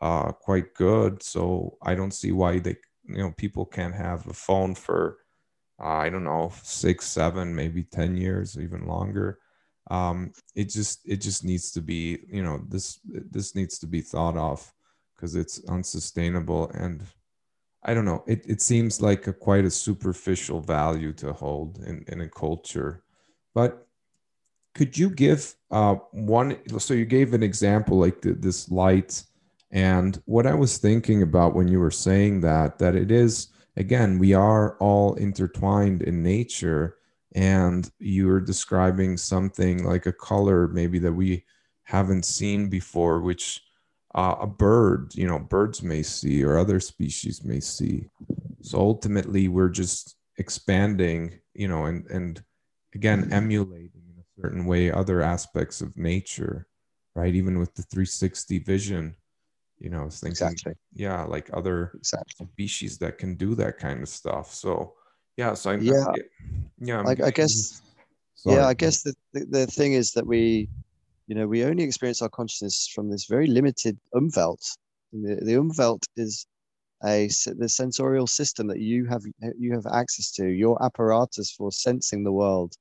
uh, quite good. So I don't see why they, you know, people can't have a phone for, I don't know, six, seven, maybe 10 years, even longer. Um, it just, it just needs to be, you know, this, this needs to be thought of because it's unsustainable. And I don't know, it, it seems like a quite a superficial value to hold in, in a culture. But could you give uh, one? So you gave an example like the, this light and what I was thinking about when you were saying that, that it is, again, we are all intertwined in nature. And you're describing something like a color maybe that we haven't seen before, which uh, a bird, you know, birds may see or other species may see. So ultimately, we're just expanding, you know, and, and again, emulating in a certain way other aspects of nature, right? Even with the 360 vision you know, I was thinking, exactly. yeah, like other exactly. species that can do that kind of stuff. So, yeah, so I'm, yeah, I'm, yeah, I'm I, I, guess, sorry. yeah, I guess the, the, the thing is that we, you know, we only experience our consciousness from this very limited umwelt. The, the umwelt is a the sensorial system that you have you have access to, your apparatus for sensing the world,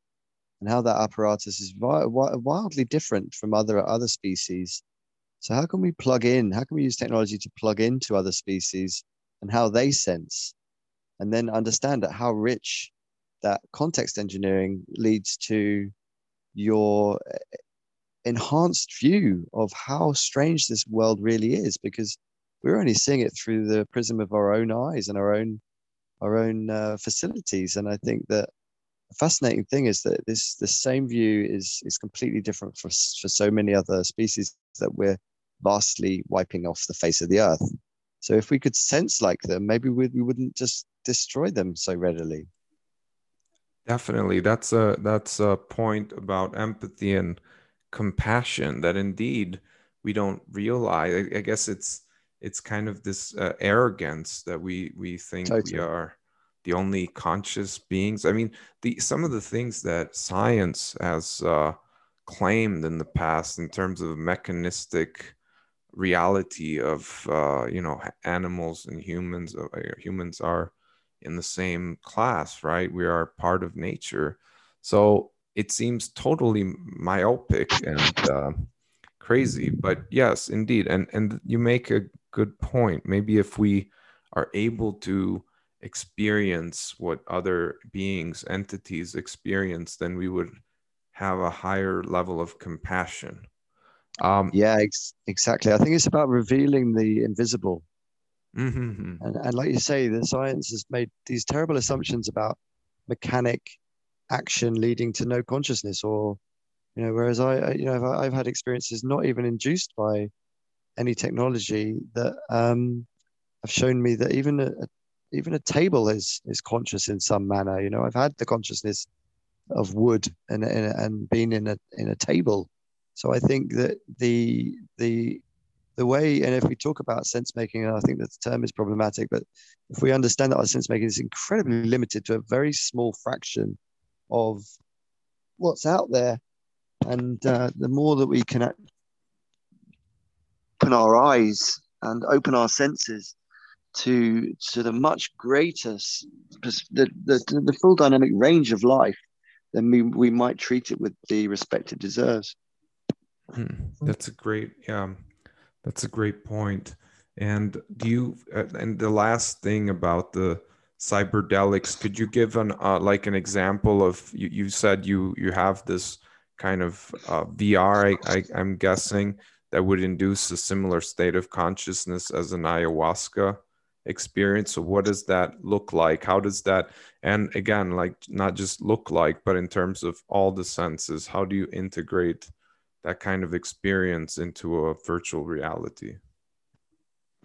and how that apparatus is wi- wildly different from other other species so how can we plug in? How can we use technology to plug into other species and how they sense, and then understand that how rich that context engineering leads to your eh, enhanced view of how strange this world really is because we're only seeing it through the prism of our own eyes and our own our own uh, facilities and i think that the fascinating thing is that this the same view is is completely different for for so many other species that we're vastly wiping off the face of the earth. So if we could sense like them, maybe we, we wouldn't just destroy them so readily. Definitely, that's a that's a point about empathy and compassion that indeed we don't realize. I, I guess it's it's kind of this uh, arrogance that we we think totally. we are the only conscious beings. I mean, the some of the things that science has uh, claimed in the past in terms of mechanistic reality of uh, you know animals and humans uh, humans are in the same class right? We are part of nature. So it seems totally myopic and uh, crazy but yes indeed and and you make a good point. Maybe if we are able to experience what other beings entities experience then we would have a higher level of compassion um, yeah, ex- exactly. I think it's about revealing the invisible. Mm-hmm. And, and like you say, the science has made these terrible assumptions about mechanic action leading to no consciousness, or you know, whereas I, you know, I've, I've had experiences not even induced by any technology that um, have shown me that even a, a even a table is is conscious in some manner. You know, I've had the consciousness of wood and and, and been in a in a table so I think that the the the way, and if we talk about sense making, and I think that the term is problematic, but if we understand that our sense making is incredibly limited to a very small fraction of what's out there, and uh, the more that we can open our eyes and open our senses to to the much greater the, the, the full dynamic range of life, then we, we might treat it with the respect it deserves. Hmm. That's a great, yeah, that's a great point. And do you, and the last thing about the cyberdelics, could you give an, uh, like an example of, you, you said you, you have this kind of uh, VR, I, I, I'm guessing, that would induce a similar state of consciousness as an ayahuasca experience so what does that look like how does that and again like not just look like but in terms of all the senses how do you integrate that kind of experience into a virtual reality.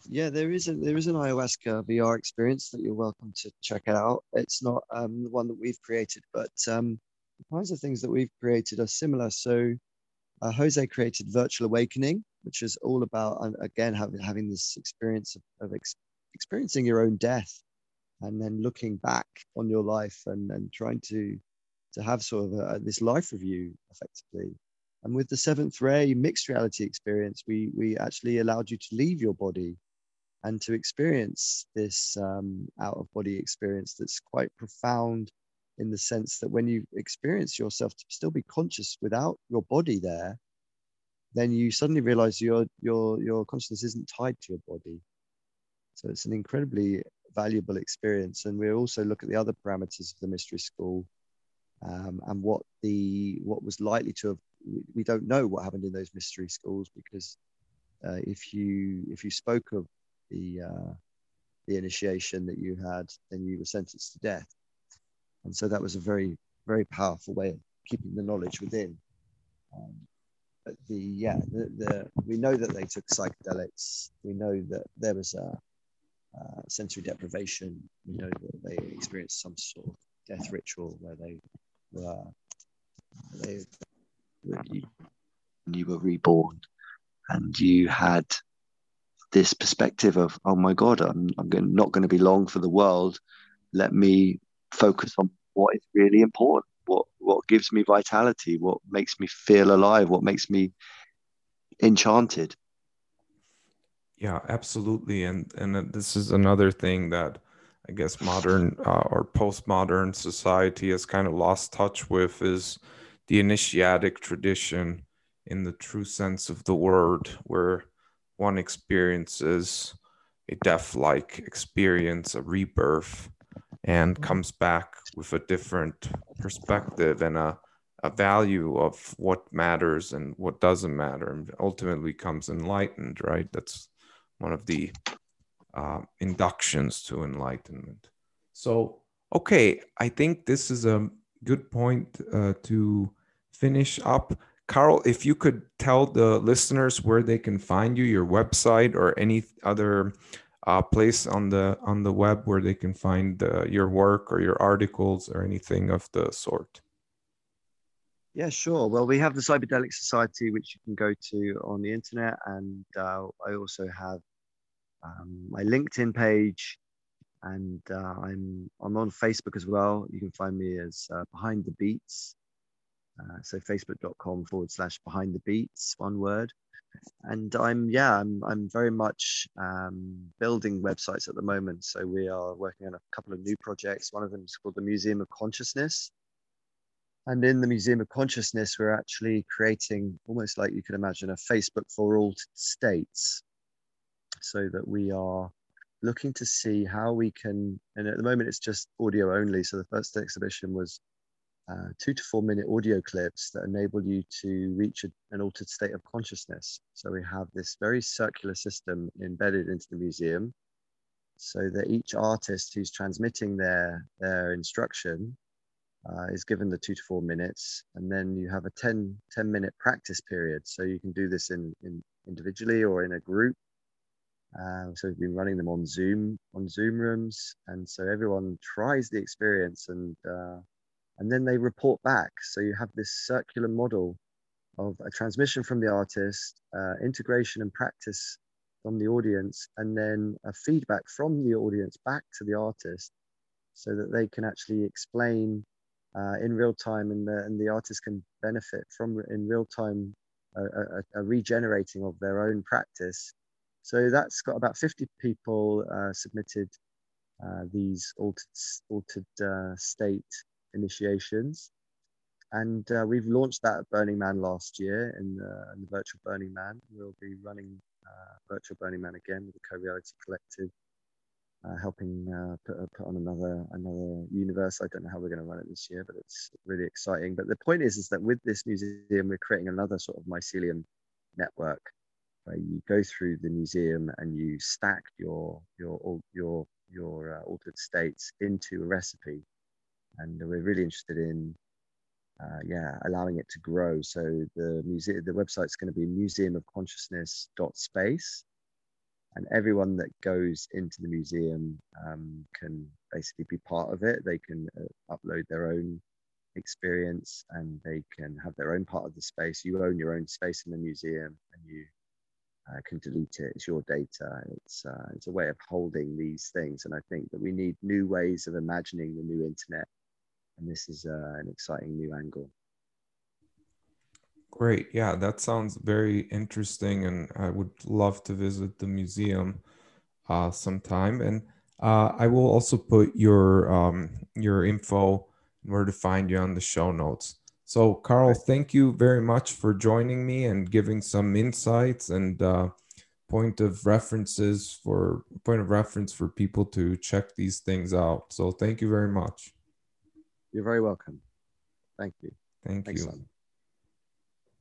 Yeah there is a there is an ayahuasca vr experience that you're welcome to check out. It's not um, the one that we've created but um, the kinds of things that we've created are similar. So uh, jose created virtual awakening which is all about again having having this experience of, of ex- experiencing your own death and then looking back on your life and, and trying to to have sort of a, this life review effectively and with the seventh ray mixed reality experience we we actually allowed you to leave your body and to experience this um, out of body experience that's quite profound in the sense that when you experience yourself to still be conscious without your body there then you suddenly realize your your your consciousness isn't tied to your body so it's an incredibly valuable experience. And we also look at the other parameters of the mystery school um, and what the what was likely to have. We don't know what happened in those mystery schools because uh, if you if you spoke of the uh, the initiation that you had, then you were sentenced to death. And so that was a very very powerful way of keeping the knowledge within. Um, but the yeah the, the we know that they took psychedelics. We know that there was a uh, sensory deprivation. We know that they experienced some sort of death ritual where they were they you, you were reborn and you had this perspective of oh my god i'm, I'm not going to be long for the world let me focus on what is really important what what gives me vitality what makes me feel alive what makes me enchanted yeah, absolutely. And and this is another thing that I guess modern uh, or postmodern society has kind of lost touch with is the initiatic tradition in the true sense of the word, where one experiences a death-like experience, a rebirth, and mm-hmm. comes back with a different perspective and a, a value of what matters and what doesn't matter, and ultimately comes enlightened. Right? That's one of the uh, inductions to enlightenment. So, okay, I think this is a good point uh, to finish up. Carl, if you could tell the listeners where they can find you, your website or any other uh, place on the on the web where they can find uh, your work or your articles or anything of the sort. Yeah, sure. Well, we have the Cyberdelic Society, which you can go to on the internet, and uh, I also have um, my LinkedIn page, and uh, I'm I'm on Facebook as well. You can find me as uh, Behind the Beats. Uh, so facebook.com forward slash Behind the Beats, one word. And I'm yeah, I'm I'm very much um, building websites at the moment. So we are working on a couple of new projects. One of them is called the Museum of Consciousness, and in the Museum of Consciousness, we're actually creating almost like you could imagine a Facebook for all states, so that we are looking to see how we can. And at the moment, it's just audio only. So the first exhibition was uh, two to four minute audio clips that enable you to reach a, an altered state of consciousness. So we have this very circular system embedded into the museum so that each artist who's transmitting their, their instruction uh, is given the two to four minutes, and then you have a 10, 10 minute practice period. So you can do this in, in individually or in a group. Uh, so we've been running them on Zoom, on Zoom rooms, and so everyone tries the experience and uh, and then they report back. So you have this circular model of a transmission from the artist, uh, integration and practice from the audience, and then a feedback from the audience back to the artist so that they can actually explain uh, in real time and the, and the artist can benefit from in real time a, a, a regenerating of their own practice. So that's got about 50 people uh, submitted uh, these altered, altered uh, state initiations. And uh, we've launched that at Burning Man last year in the, in the virtual Burning Man. We'll be running uh, virtual Burning Man again with the Co-Reality Collective uh, helping uh, put, uh, put on another another universe. I don't know how we're going to run it this year, but it's really exciting. But the point is, is that with this museum, we're creating another sort of mycelium network where you go through the museum and you stack your your your your uh, altered states into a recipe, and we're really interested in. Uh, yeah, allowing it to grow. So the museum, the website's going to be museumofconsciousness.space, and everyone that goes into the museum um, can basically be part of it. They can uh, upload their own experience and they can have their own part of the space. You own your own space in the museum and you uh, can delete it. It's your data. It's, uh, it's a way of holding these things. And I think that we need new ways of imagining the new internet. And this is uh, an exciting new angle. Great. Yeah, that sounds very interesting, and I would love to visit the museum uh, sometime. And uh, I will also put your um, your info where to find you on the show notes. So, Carl, thank you very much for joining me and giving some insights and uh, point of references for point of reference for people to check these things out. So, thank you very much. You're very welcome. Thank you. Thank Thanks, you. Son.